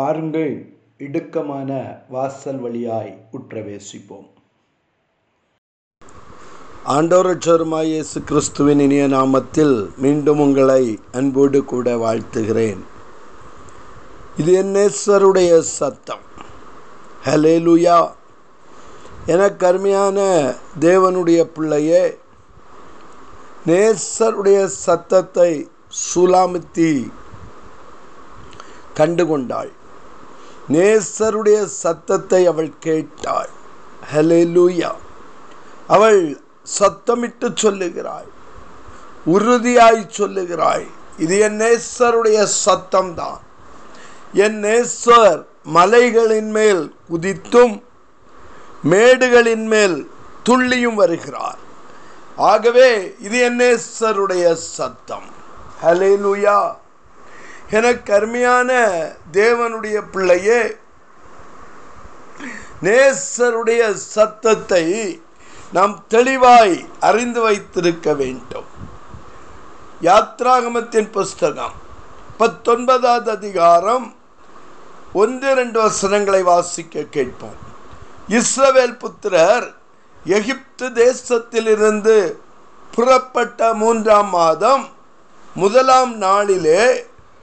பாருங்கள் இடுக்கமான வாசல் வழியாய் உற்றவேசிப்போம். ஆண்டோரட்சருமாய் இயேசு கிறிஸ்துவின் இனிய நாமத்தில் மீண்டும் உங்களை அன்போடு கூட வாழ்த்துகிறேன். இது என் நேசருடைய சத்தம். ஹலேலுயா என கருமையான தேவனுடைய பிள்ளையே நேசருடைய சத்தத்தை சுலாமித்தி கண்டுகொண்டாள். நேசருடைய சத்தத்தை அவள் கேட்டாள். ஹலேலூயா அவள் சத்தமிட்டு சொல்லுகிறாள். உறுதியாய் சொல்லுகிறாள். இது என் நேசருடைய சத்தம்தான். என் நேசர் மலைகளின் மேல் குதித்தும் மேடுகளின் மேல் துள்ளியும் வருகிறார். ஆகவே இது என் நேசருடைய சத்தம். ஹலேலுயா எனக்கு அருமையான தேவனுடைய பிள்ளையே நேசருடைய சத்தத்தை நாம் தெளிவாய் அறிந்து வைத்திருக்க வேண்டும். யாத்ராகமத்தின் புஸ்தகம் பத்தொன்பதாவது அதிகாரம் ஒன்று ரெண்டு வசனங்களை வாசிக்க கேட்போம். இஸ்ரவேல் புத்திரர் எகிப்து தேசத்திலிருந்து புறப்பட்ட மூன்றாம் மாதம் முதலாம் நாளிலே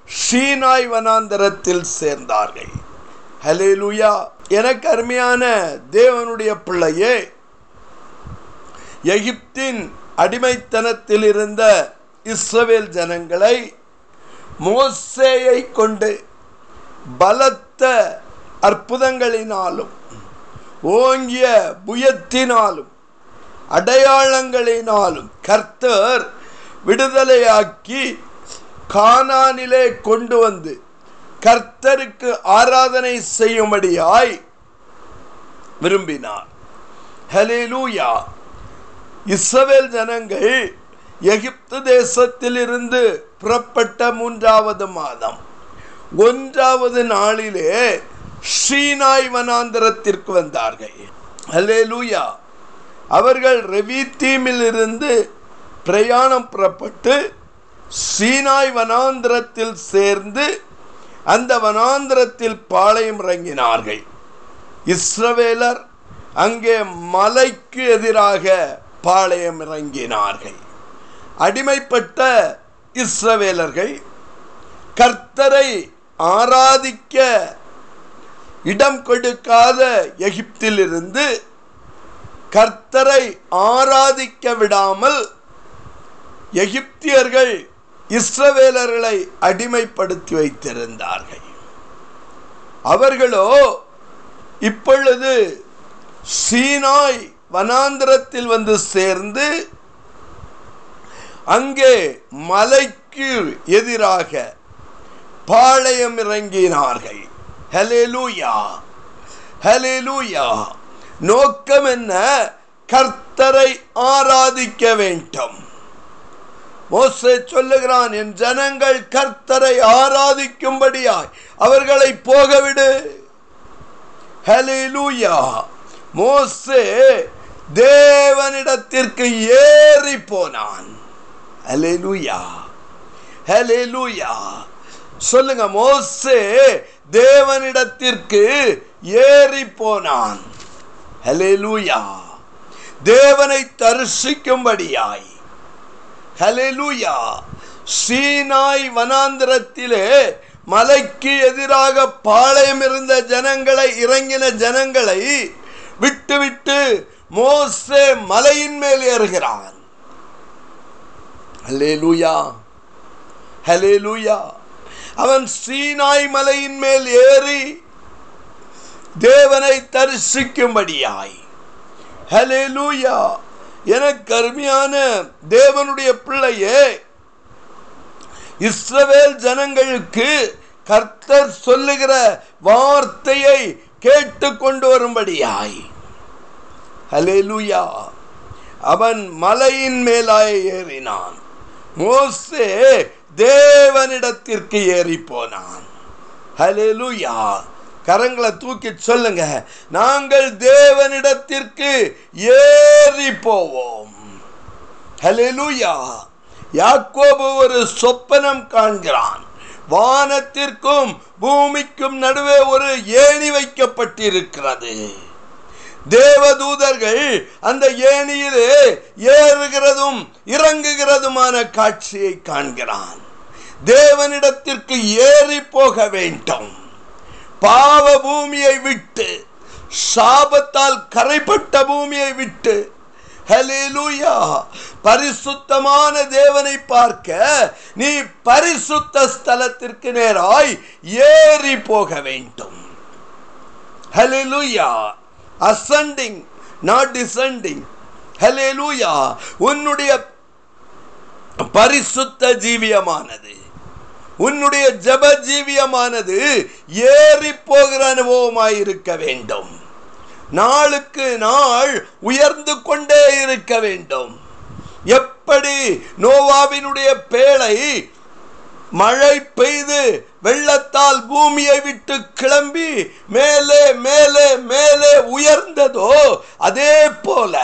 ஷீனாய் வனாந்தரத்தில் சேர்ந்தார்கள். ஹலேலுயா எனக்கு அருமையான தேவனுடைய பிள்ளையே எகிப்தின் அடிமைத்தனத்தில் இருந்த இஸ்ரவேல் ஜனங்களை மோசேயை கொண்டு பலத்த அற்புதங்களினாலும் ஓங்கிய புயத்தினாலும் அடையாளங்களினாலும் கர்த்தர் விடுதலையாக்கி கானானிலே கொண்டு வந்து கர்த்தருக்கு ஆராதனை செய்யும்படியாய் விரும்பினார். ஹலேலூயா இஸ்ரவேல் ஜனங்கள் எகிப்து தேசத்திலிருந்து புறப்பட்ட மூன்றாவது மாதம். ஒன்றாவது நாளிலே ஸ்ரீநாய் வனாந்திரத்திற்கு வந்தார்கள். ஹலேலூயா அவர்கள் ரெவி இருந்து பிரயாணம் புறப்பட்டு சீனாய் வனாந்திரத்தில் சேர்ந்து அந்த வனாந்திரத்தில் பாளையம் இறங்கினார்கள். இஸ்ரவேலர் அங்கே மலைக்கு எதிராக பாளையம் இறங்கினார்கள். அடிமைப்பட்ட இஸ்ரவேலர்கள் கர்த்தரை ஆராதிக்க இடம் கொடுக்காத எகிப்திலிருந்து கர்த்தரை ஆராதிக்க விடாமல் எகிப்தியர்கள் இஸ்ரவேலர்களை அடிமைப்படுத்தி வைத்திருந்தார்கள். அவர்களோ இப்பொழுது சீனாய் வனாந்திரத்தில் வந்து சேர்ந்து அங்கே மலைக்கு எதிராக பாளையம் இறங்கினார்கள். ஹலேலூயா ஹலேலூயா நோக்கம் என்ன கர்த்தரை ஆராதிக்க வேண்டும். மோசே சொல்லுகிறான் என் ஜனங்கள் கர்த்தரை ஆராதிக்கும்படியாய் அவர்களை போகவிடு. ஹலிலூயா மோசே தேவனிடத்திற்கு ஏறி போனான். ஹலிலூயா ஹலிலூயா சொல்லுங்க மோசே தேவனிடத்திற்கு ஏறி போனான். ஹலிலூயா தேவனை தரிசிக்கும்படியாய் ஹலெலுயா சீனாய் வனாந்திரத்திலே மலைக்கு எதிராக பாளையம் இருந்த ஜனங்களை இறங்கின ஜனங்களை விட்டுவிட்டு மோசே மலையின் மேல் ஏறுகிறான். ஹலேலூயா ஹலேலூயா அவன் சீனாய் மலையின் மேல் ஏறி தேவனை தரிசிக்கும்படியாய். ஹலேலூயா எனக்கு அருமையான தேவனுடைய பிள்ளையே இஸ்ரவேல் ஜனங்களுக்கு கர்த்தர் சொல்லுகிற வார்த்தையை கேட்டு கொண்டு வரும்படியாய். ஹலெலுயா அவன் மலையின் மேலாய் ஏறினான். மோசே தேவனிடத்திற்கு ஏறி போனான் ஹலெலுயா கரங்களை தூக்கி சொல்லுங்க. நாங்கள் தேவனிடத்திற்கு ஏறி போவோம். ஹalleluya யாக்கோபு ஒரு சொப்பனம் காண்கிறான். வானத்திற்கும் பூமிக்கும் நடுவே ஒரு ஏணி வைக்கப்பட்டிருக்கிறது. தேவதூதர்கள் அந்த ஏணியிலே ஏறுகிறதும் இறங்குகிறதுமான காட்சியை காண்கிறான். தேவனிடத்திற்கு ஏறி போக வேண்டும். பாவ பூமியை விட்டு சாபத்தால் கரைப்பட்ட பூமியை விட்டு ஹalleluya பரிசுத்தமான தேவனை பார்க்க நீ பரிசுத்த ஸ்தலத்திற்கு நேராய் ஏறி போக வேண்டும். ஹalleluya அசண்டிங் நாட் டிசண்டிங் ஹalleluya உன்னுடைய பரிசுத்த ஜீவியமானது. உன்னுடைய ஜப ஜீவியமானது ஏறி போகிற அனுபவமாய் இருக்க வேண்டும் நாளுக்கு நாள் உயர்ந்து கொண்டே இருக்க வேண்டும் எப்படி நோவாவினுடைய பேழை மழை பெய்து வெள்ளத்தால் பூமியை விட்டு கிளம்பி மேலே மேலே மேலே உயர்ந்ததோ அதே போல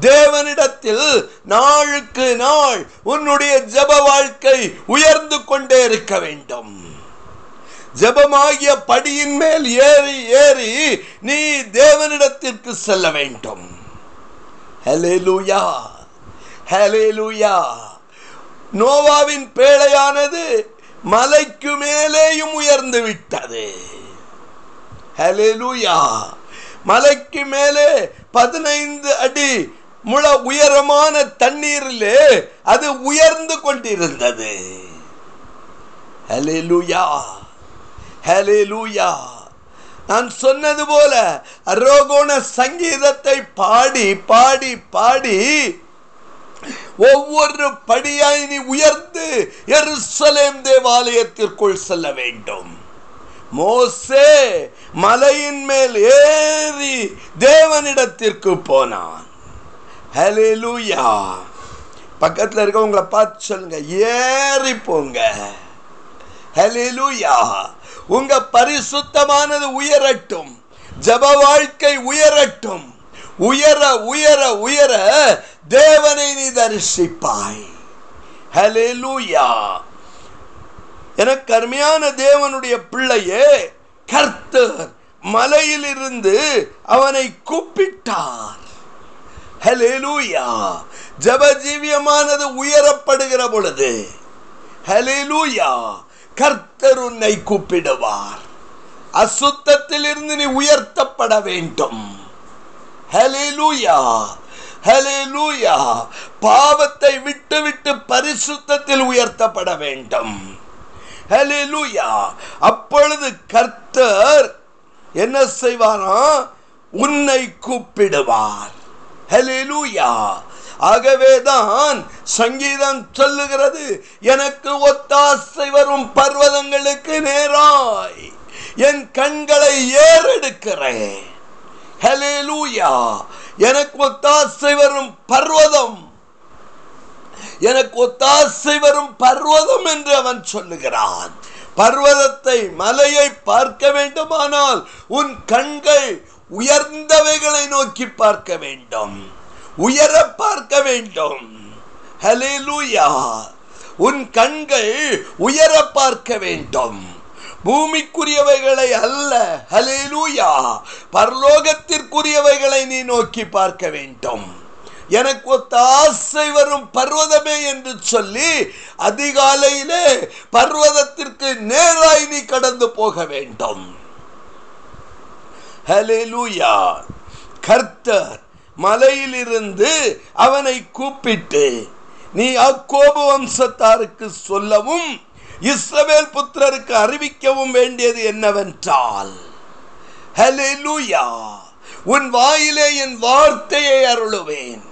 தேவனிடத்தில் நாளுக்கு நாள் உன்னுடைய ஜப வாழ்க்கை உயர்ந்து கொண்டே இருக்க வேண்டும். ஜபமாகிய படியின் மேல் ஏறி ஏறி நீ தேவனிடத்திற்கு செல்ல வேண்டும். ஹalleluya ஹalleluya நோவாவின் பேழையானது மலைக்கு மேலேயும் உயர்ந்து விட்டது. ஹalleluya மலைக்கு மேலே பதினைந்து அடி முழ உயரமான தண்ணீரிலே அது உயர்ந்து கொண்டிருந்தது. நான் சொன்னது போல அரோகோண சங்கீதத்தை பாடி பாடி பாடி ஒவ்வொரு படியாய் நீ உயர்ந்து எருசலேம் தேவாலயத்திற்குள் செல்ல வேண்டும். மோசே மலையின் மேல் ஏறி தேவனிடத்திற்கு போனான். ஹலெலூயா பக்கத்தில் இருக்கவங்களை பார்த்து சொல்லுங்க. ஏறி போங்க. ஹலெலூயா உங்க பரிசுத்தமானது உயரட்டும். ஜப வாழ்க்கை உயரட்டும். உயர உயர உயர தேவனை நீ தரிசிப்பாய். ஹலெலூயா எனக்கு அருமையான தேவனுடைய பிள்ளையே கர்த்தர் மலையிலிருந்து அவனை கூப்பிட்டார். ஹலேலூயா ஜபஜீவியமானது உயரப்படுகிற பொழுது ஹலேலூயா கர்த்தர் உன்னை கூப்பிடுவார். அசுத்தத்தில் இருந்து நீ உயர்த்தப்பட வேண்டும். ஹலேலூயா ஹலேலூயா பாவத்தை விட்டு விட்டு பரிசுத்தத்தில் உயர்த்தப்பட வேண்டும். ஹலேலூயா அப்பொழுது கர்த்தர் என்ன செய்வாராம் உன்னை கூப்பிடுவார். ஹalleluya ஆகவேதான் சங்கீதம் சொல்லுகிறது எனக்கு ஒத்தாசை வரும் பர்வதங்களுக்கு நேராய் என் கண்களை ஏறெடுக்கிறேன். ஹலேலூயா எனக்கு ஒத்தாசை வரும் பர்வதம் எனக்கு ஒத்தாசை வரும் பர்வதம் என்று அவன் சொல்லுகிறான். பர்வதத்தை மலையை பார்க்க வேண்டுமானால் உன் கண்கள் உயர்ந்தவைகளை நோக்கி பார்க்க வேண்டும். உயர பார்க்க வேண்டும். ஹalleluya உன் கண்கள் உயர பார்க்க வேண்டும். பூமிக்குரியவைகளை அல்ல. ஹalleluya பரலோகத்திற்குரியவைகளை நீ நோக்கி பார்க்க வேண்டும். எனக்கு ஒத்த ஆசை வரும் பர்வதமே என்று சொல்லி அதிகாலையிலே பர்வதத்திற்கு நேராய் நீ கடந்து போக வேண்டும். ஹலெலுயா கர்த்தர் மலையிலிருந்து அவனை கூப்பிட்டு நீ அக்கோபு வம்சத்தாருக்கு சொல்லவும் இஸ்ரவேல் புத்திரருக்கு அறிவிக்கவும் வேண்டியது என்னவென்றால் ஹலெலுயா உன் வாயிலே என் வார்த்தையை அருளுவேன்.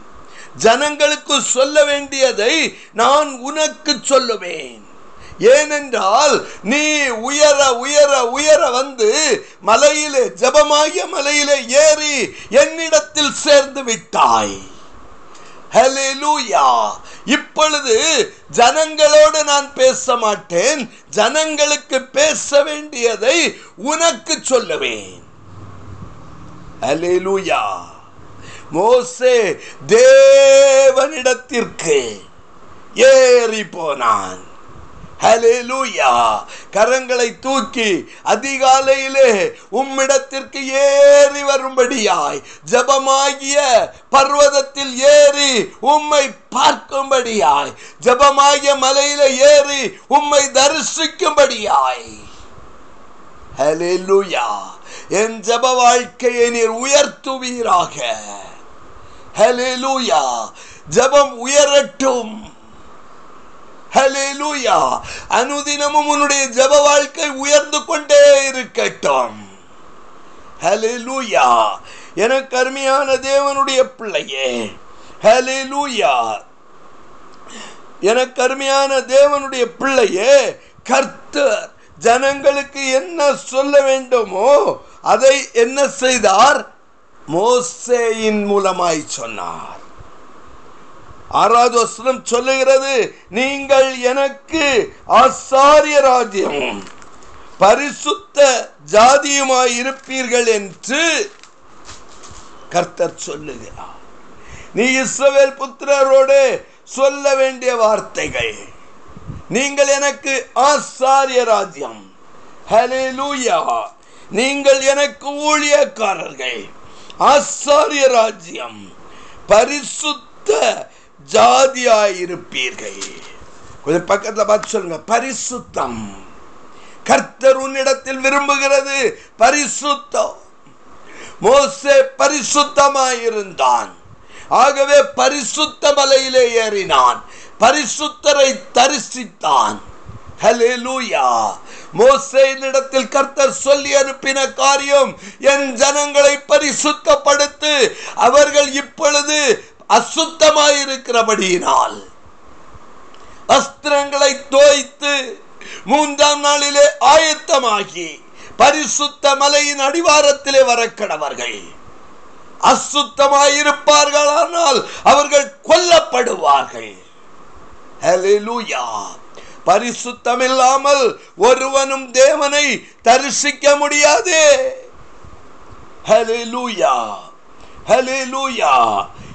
ஜனங்களுக்கு சொல்ல வேண்டியதை நான் உனக்கு சொல்லுவேன். ஏனென்றால் நீ உயர உயர உயர வந்து மலையிலே ஜபமாகிய மலையிலே ஏறி என்னிடத்தில் சேர்ந்து விட்டாய். இப்பொழுது ஜனங்களோடு நான் பேச மாட்டேன். ஜனங்களுக்கு பேச வேண்டியதை உனக்கு சொல்லுவேன். ஹalleluya மோசே தேவனிடத்திற்கு ஏறி போனான். ஹலேலூயா கரங்களை தூக்கி அதிகாலையிலே உம்மிடத்திற்கு ஏறி வரும்படியாய் ஜபமாகிய பர்வதத்தில் ஏறி உம்மை பார்க்கும்படியாய் ஜபமாகிய மலையில ஏறி உம்மை தரிசிக்கும்படியாய். ஹலேலூயா என் ஜப வாழ்க்கையை நீர் உயர்த்துவீராக. ஹலேலூயா ஜபம் உயரட்டும். ஹalleluya அனுதினமும் உன்னுடைய ஜெப வாழ்க்கை உயர்ந்து கொண்டே இருக்கட்டும். ஹalleluya எனக்கு கருமையான தேவனுடைய பிள்ளையே. ஹalleluya எனக்கு கருமையான தேவனுடைய பிள்ளையே கர்த்தர் ஜனங்களுக்கு என்ன சொல்ல வேண்டுமோ அதை என்ன செய்தார்? மோசேயின் மூலமாய் சொன்னார். ஆறாவது வசனம் சொல்லுகிறது நீங்கள் எனக்கு ஆசாரிய ராஜ்யம். பரிசுத்த ஜாதியுமாய் இருப்பீர்கள் என்று கர்த்தர் சொல்லுகிறார். நீ இஸ்ரவேல் புத்திரரோடு சொல்ல வேண்டிய வார்த்தைகள். நீங்கள் எனக்கு ஆசாரிய ராஜ்யம். ஹalleluya. நீங்கள் எனக்கு ஊழியக்காரர்கள். ஆசாரிய ராஜ்யம். பரிசுத்த ஜாதியாயிருப்பீர்கள். கொஞ்சம் பக்கத்தில் பார்த்து சொல்லுங்க. பரிசுத்தம். கர்த்தர் உன்னிடத்தில் விரும்புகிறது பரிசுத்தம். மோசே பரிசுத்தமாயிருந்தான். ஆகவே பரிசுத்த மலையிலே ஏறினான். பரிசுத்தரை தரிசித்தான். மோசையினிடத்தில் கர்த்தர் சொல்லி அனுப்பின காரியம் என் ஜனங்களை பரிசுத்தப்படுத்து அவர்கள் இப்பொழுது அசுத்தமாயிருக்கிறபடியினால் வஸ்திரங்களை தோய்த்து மூன்றாம் நாளிலே ஆயத்தமாகி பரிசுத்த மலையின் அடிவாரத்திலே வரக்கடவர்கள் அசுத்தமாயிருப்பார்களானால் அவர்கள் கொல்லப்படுவார்கள். பரிசுத்தம் இல்லாமல் ஒருவனும் தேவனை தரிசிக்க முடியாது.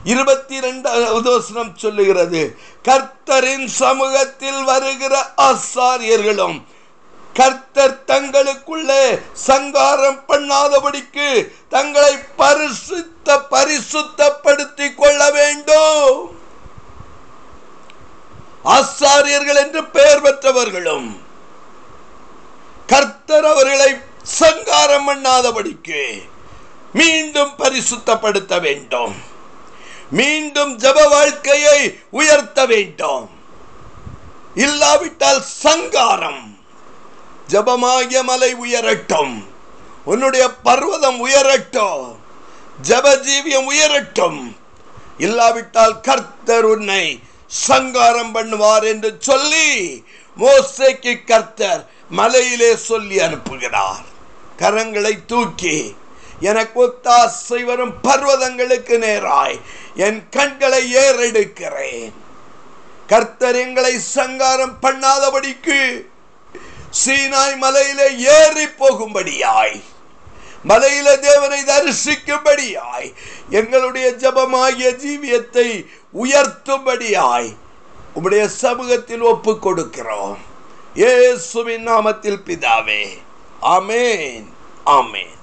இருபத்தி ரெண்டாவது வசனம் சொல்லுகிறது. கர்த்தரின் சமூகத்தில் வருகிற ஆசாரியர்களும் கர்த்தர் தங்களுக்குள்ளே சங்காரம் பண்ணாதபடிக்கு தங்களை பரிசுத்த பரிசுத்தப்படுத்திக் கொள்ள வேண்டும். ஆசாரியர்கள் என்று பெயர் பெற்றவர்களும் கர்த்தர் அவர்களை சங்காரம் பண்ணாதபடிக்கு மீண்டும் பரிசுத்தப்படுத்த வேண்டும். மீண்டும் ஜப வாழ்க்கையை உயர்த்த வேண்டும். இல்லாவிட்டால் சங்காரம். ஜபமாகிய மலை உயரட்டும். உன்னுடைய பர்வதம் உயரட்டும். ஜப ஜீவியம் உயரட்டும். இல்லாவிட்டால் கர்த்தர் உன்னை சங்காரம் பண்ணுவார் என்று சொல்லி மோசைக்கு கர்த்தர் மலையிலே சொல்லி அனுப்புகிறார். கரங்களை தூக்கி எனக்கு ஒத்தாசை வரும் பர்வதங்களுக்கு நேராய். என் கண்களை ஏறெடுக்கிறேன். கர்த்தர் எங்களை சங்காரம் பண்ணாதபடிக்கு சீனாய் மலையிலே ஏறி போகும்படியாய். மலையில தேவனை தரிசிக்கும்படியாய். எங்களுடைய ஜபமாகிய ஜீவியத்தை உயர்த்தும்படியாய். உம்முடைய சமூகத்தில் ஒப்பு கொடுக்கிறோம் ஏசுவின் நாமத்தில் பிதாவே. ஆமேன். ஆமேன்.